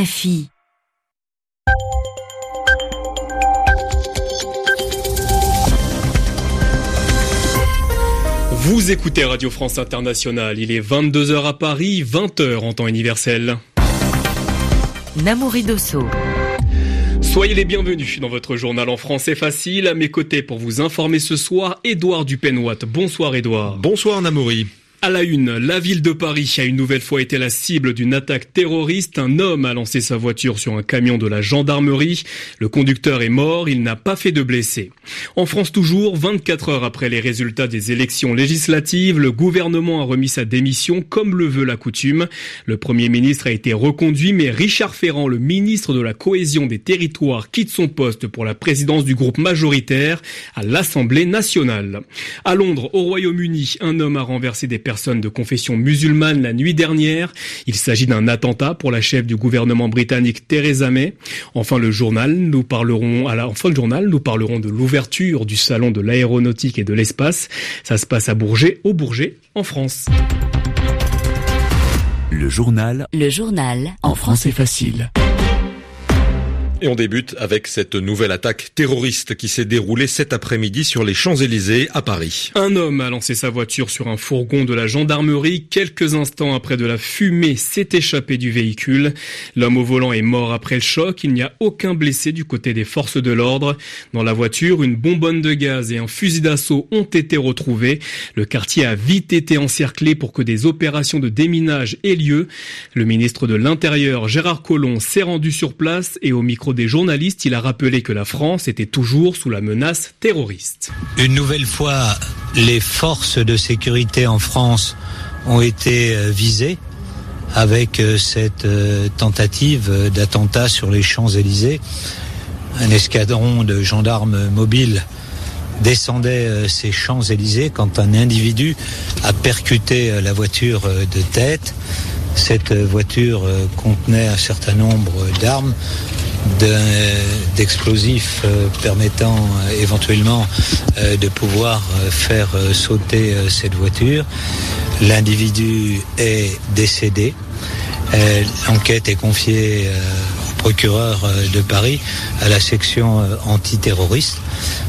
RFI. Vous écoutez Radio France Internationale, il est 22h à Paris, 20h en temps universel. Namouri Dosso. Soyez les bienvenus dans votre journal en français facile. À mes côtés pour vous informer ce soir, Édouard Dupenoit. Bonsoir Édouard. Bonsoir Namouri. À la une, la ville de Paris a une nouvelle fois été la cible d'une attaque terroriste. Un homme a lancé sa voiture sur un camion de la gendarmerie. Le conducteur est mort, il n'a pas fait de blessés. En France toujours, 24 heures après les résultats des élections législatives, le gouvernement a remis sa démission comme le veut la coutume. Le premier ministre a été reconduit, mais Richard Ferrand, le ministre de la cohésion des territoires, quitte son poste pour la présidence du groupe majoritaire à l'Assemblée nationale. À Londres, au Royaume-Uni, un homme a renversé des de confession musulmane la nuit dernière. Il s'agit d'un attentat pour la chef du gouvernement britannique Theresa May. Enfin, le journal, nous parlerons à la fin du journal, nous parlerons de l'ouverture du salon de l'aéronautique et de l'espace. Ça se passe à Bourget, au Bourget, en France. Le journal. Le journal. En français facile. Et on débute avec cette nouvelle attaque terroriste qui s'est déroulée cet après-midi sur les Champs-Élysées à Paris. Un homme a lancé sa voiture sur un fourgon de la gendarmerie. Quelques instants après de la fumée s'est échappé du véhicule. L'homme au volant est mort après le choc. Il n'y a aucun blessé du côté des forces de l'ordre. Dans la voiture, une bonbonne de gaz et un fusil d'assaut ont été retrouvés. Le quartier a vite été encerclé pour que des opérations de déminage aient lieu. Le ministre de l'Intérieur, Gérard Collomb, s'est rendu sur place et au micro des journalistes, il a rappelé que la France était toujours sous la menace terroriste. Une nouvelle fois, les forces de sécurité en France ont été euh, visées avec euh, cette euh, tentative d'attentat sur les Champs-Élysées. Un escadron de gendarmes mobiles descendait ces Champs-Élysées quand un individu a percuté la voiture de tête. Cette voiture contenait un certain nombre d'armes, d'explosifs euh, permettant euh, éventuellement euh, de pouvoir faire sauter cette voiture. L'individu est décédé. L'enquête est confiée procureur de Paris à la section antiterroriste.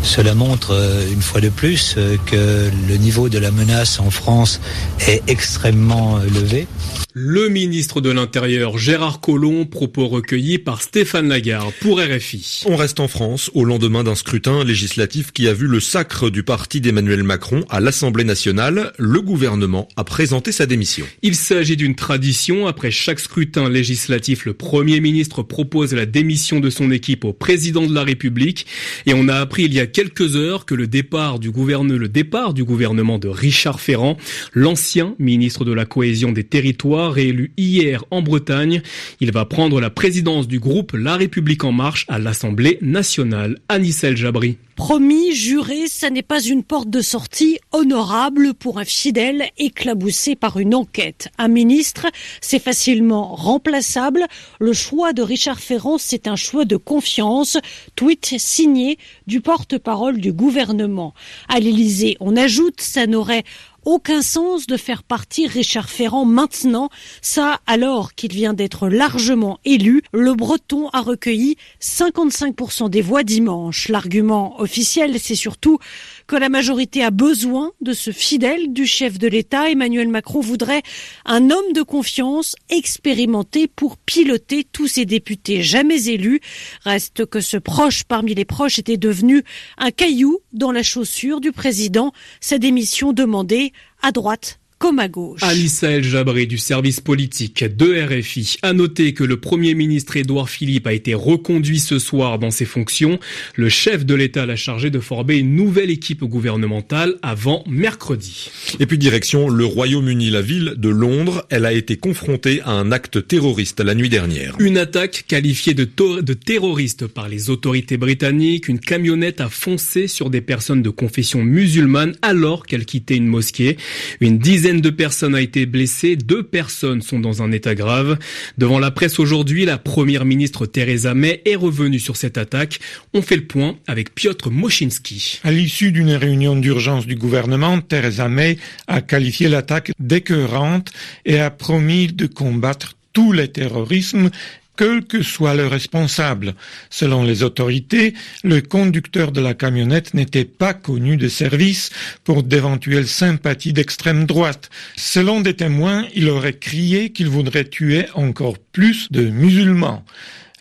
Cela montre une fois de plus que le niveau de la menace en France est extrêmement élevé. Le ministre de l'Intérieur Gérard Collomb, propos recueillis par Stéphane Lagarde pour RFI. On reste en France au lendemain d'un scrutin législatif qui a vu le sacre du parti d'Emmanuel Macron à l'Assemblée nationale. Le gouvernement a présenté sa démission. Il s'agit d'une tradition. Après chaque scrutin législatif, le Premier ministre propose la démission de son équipe au président de la République. Et on a appris il y a quelques heures que le départ du gouvernement, de Richard Ferrand, l'ancien ministre de la cohésion des territoires, réélu hier en Bretagne. Il va prendre la présidence du groupe La République en marche à l'Assemblée nationale. Anicel Jabri. Promis, juré, ça n'est pas une porte de sortie honorable pour un fidèle éclaboussé par une enquête. Un ministre, c'est facilement remplaçable. Le choix de Richard Ferrand, c'est un choix de confiance. Tweet signé du porte-parole du gouvernement. À l'Élysée, on ajoute, ça n'aurait aucun sens de faire partir Richard Ferrand maintenant, ça alors qu'il vient d'être largement élu. Le Breton a recueilli 55% des voix dimanche. L'argument officiel, c'est surtout que la majorité a besoin de ce fidèle du chef de l'État. Emmanuel Macron voudrait un homme de confiance expérimenté pour piloter tous ses députés jamais élus. Reste que ce proche parmi les proches était devenu un caillou dans la chaussure du président. Sa démission demandée à droite comme à gauche. Alice El Jabri du service politique de RFI a noté que le Premier ministre Édouard Philippe a été reconduit ce soir dans ses fonctions. Le chef de l'État l'a chargé de former une nouvelle équipe gouvernementale avant mercredi. Et puis direction le Royaume-Uni, la ville de Londres. Elle a été confrontée à un acte terroriste la nuit dernière. Une attaque qualifiée de, de terroriste par les autorités britanniques. Une camionnette a foncé sur des personnes de confession musulmane alors qu'elles quittaient une mosquée. Une dizaine de personnes a été blessée, deux personnes sont dans un état grave. Devant la presse aujourd'hui, la première ministre Theresa May est revenue sur cette attaque. On fait le point avec Piotr Moschinski. À l'issue d'une réunion d'urgence du gouvernement, Theresa May a qualifié l'attaque d'écœurante et a promis de combattre tous les terrorismes quel que soit le responsable. Selon les autorités, le conducteur de la camionnette n'était pas connu de service pour d'éventuelles sympathies d'extrême droite. Selon des témoins, il aurait crié qu'il voudrait tuer encore plus de musulmans.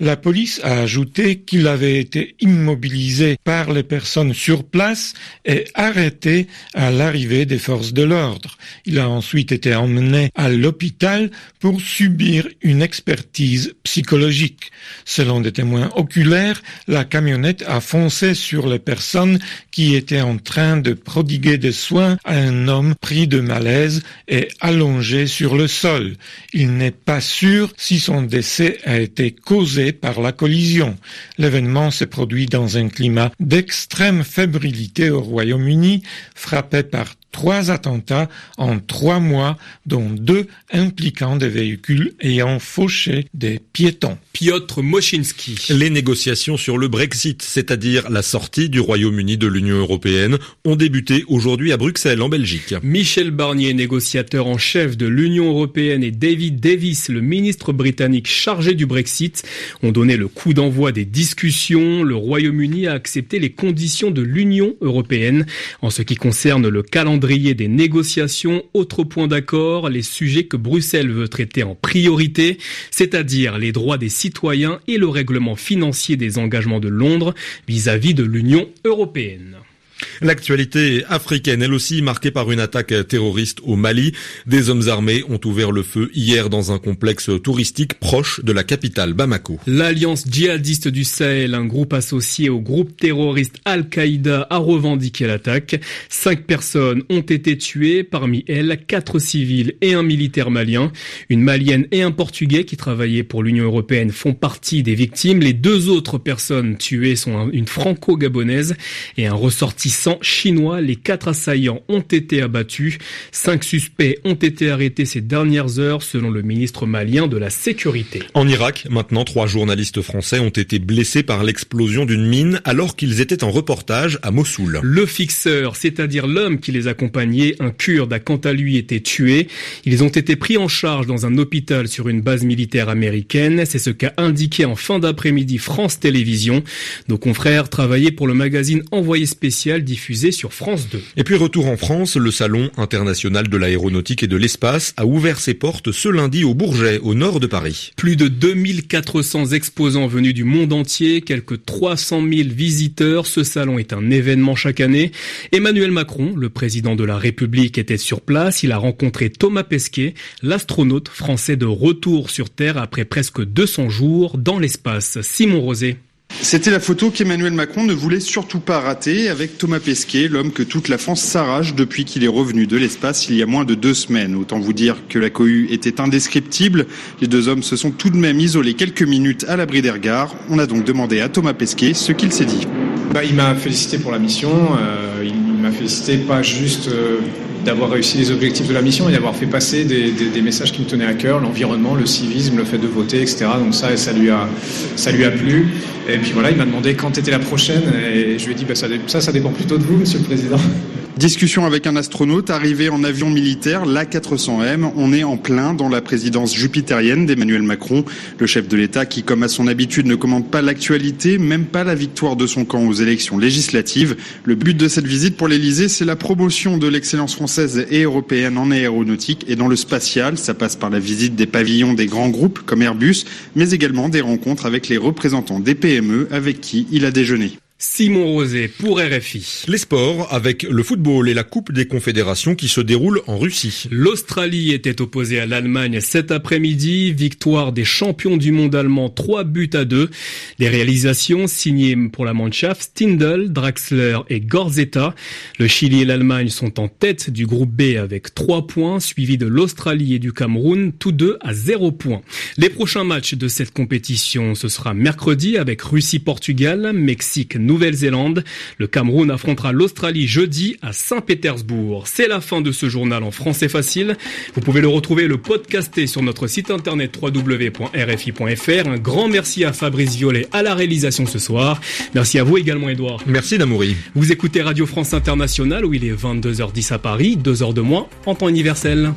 La police a ajouté qu'il avait été immobilisé par les personnes sur place et arrêté à l'arrivée des forces de l'ordre. Il a ensuite été emmené à l'hôpital pour subir une expertise psychologique. Selon des témoins oculaires, la camionnette a foncé sur les personnes qui étaient en train de prodiguer des soins à un homme pris de malaise et allongé sur le sol. Il n'est pas sûr si son décès a été causé par la collision. L'événement s'est produit dans un climat d'extrême fébrilité au Royaume-Uni, frappé par trois attentats en trois mois, dont deux impliquant des véhicules ayant fauché des piétons. Piotr Moschinski. Les négociations sur le Brexit, c'est-à-dire la sortie du Royaume-Uni de l'Union européenne, ont débuté aujourd'hui à Bruxelles, en Belgique. Michel Barnier, négociateur en chef de l'Union européenne, et David Davis, le ministre britannique chargé du Brexit, ont donné le coup d'envoi des discussions. Le Royaume-Uni a accepté les conditions de l'Union européenne en ce qui concerne le calendrier des négociations. Autre point d'accord, les sujets que Bruxelles veut traiter en priorité, c'est-à-dire les droits des citoyens et le règlement financier des engagements de Londres vis-à-vis -vis de l'Union européenne. L'actualité africaine, elle aussi, marquée par une attaque terroriste au Mali. Des hommes armés ont ouvert le feu hier dans un complexe touristique proche de la capitale Bamako. L'Alliance djihadiste du Sahel, un groupe associé au groupe terroriste Al-Qaïda, a revendiqué l'attaque. Cinq personnes ont été tuées, parmi elles quatre civils et un militaire malien. Une malienne et un portugais qui travaillaient pour l'Union européenne font partie des victimes. Les deux autres personnes tuées sont une franco-gabonaise et un ressortissant chinois. Les quatre assaillants ont été abattus. Cinq suspects ont été arrêtés ces dernières heures selon le ministre malien de la Sécurité. En Irak, maintenant, trois journalistes français ont été blessés par l'explosion d'une mine alors qu'ils étaient en reportage à Mossoul. Le fixeur, c'est-à-dire l'homme qui les accompagnait, un kurde, a quant à lui été tué. Ils ont été pris en charge dans un hôpital sur une base militaire américaine. C'est ce qu'a indiqué en fin d'après-midi France Télévisions. Nos confrères travaillaient pour le magazine Envoyé spécial diffusé sur France 2. Et puis retour en France, le Salon international de l'aéronautique et de l'espace a ouvert ses portes ce lundi au Bourget, au nord de Paris. Plus de 2400 exposants venus du monde entier, quelques 300 000 visiteurs. Ce salon est un événement chaque année. Emmanuel Macron, le président de la République, était sur place. Il a rencontré Thomas Pesquet, l'astronaute français de retour sur Terre après presque 200 jours dans l'espace. Simon Rosé. C'était la photo qu'Emmanuel Macron ne voulait surtout pas rater avec Thomas Pesquet, l'homme que toute la France s'arrache depuis qu'il est revenu de l'espace il y a moins de deux semaines. Autant vous dire que la cohue était indescriptible. Les deux hommes se sont tout de même isolés quelques minutes à l'abri des regards. On a donc demandé à Thomas Pesquet ce qu'il s'est dit. Bah, il m'a félicité pour la mission. Euh, il m'a félicité pas juste euh, d'avoir réussi les objectifs de la mission et d'avoir fait passer des, des, des, messages qui me tenaient à cœur, l'environnement, le civisme, le fait de voter, etc. Donc ça, ça lui a, ça lui a plu. Et puis voilà, il m'a demandé quand était la prochaine et je lui ai dit bah, ça, ça, ça dépend plutôt de vous, Monsieur le Président. Discussion avec un astronaute arrivé en avion militaire, l'A400M. On est en plein dans la présidence jupitérienne d'Emmanuel Macron, le chef de l'État qui, comme à son habitude, ne commande pas l'actualité, même pas la victoire de son camp aux élections législatives. Le but de cette visite pour l'Elysée, c'est la promotion de l'excellence française et européenne en aéronautique et dans le spatial. Ça passe par la visite des pavillons des grands groupes comme Airbus, mais également des rencontres avec les représentants des PME avec qui il a déjeuné. Simon Rosé pour RFI. Les sports avec le football et la Coupe des Confédérations qui se déroule en Russie. L'Australie était opposée à l'Allemagne cet après-midi. Victoire des champions du monde allemand 3 buts à 2. Des réalisations signées pour la Mannschaft Stindl, Draxler et Gorzetta. Le Chili et l'Allemagne sont en tête du groupe B avec 3 points, suivis de l'Australie et du Cameroun, tous deux à 0 points. Les prochains matchs de cette compétition, ce sera mercredi avec Russie-Portugal, Mexique Nouvelle-Zélande. Le Cameroun affrontera l'Australie jeudi à Saint-Pétersbourg. C'est la fin de ce journal en français facile. Vous pouvez le retrouver le podcaster sur notre site internet www.rfi.fr. Un grand merci à Fabrice Violet à la réalisation ce soir. Merci à vous également Edouard. Merci Damoury. Vous écoutez Radio France Internationale où il est 22h10 à Paris, 2 heures de moins en temps universel.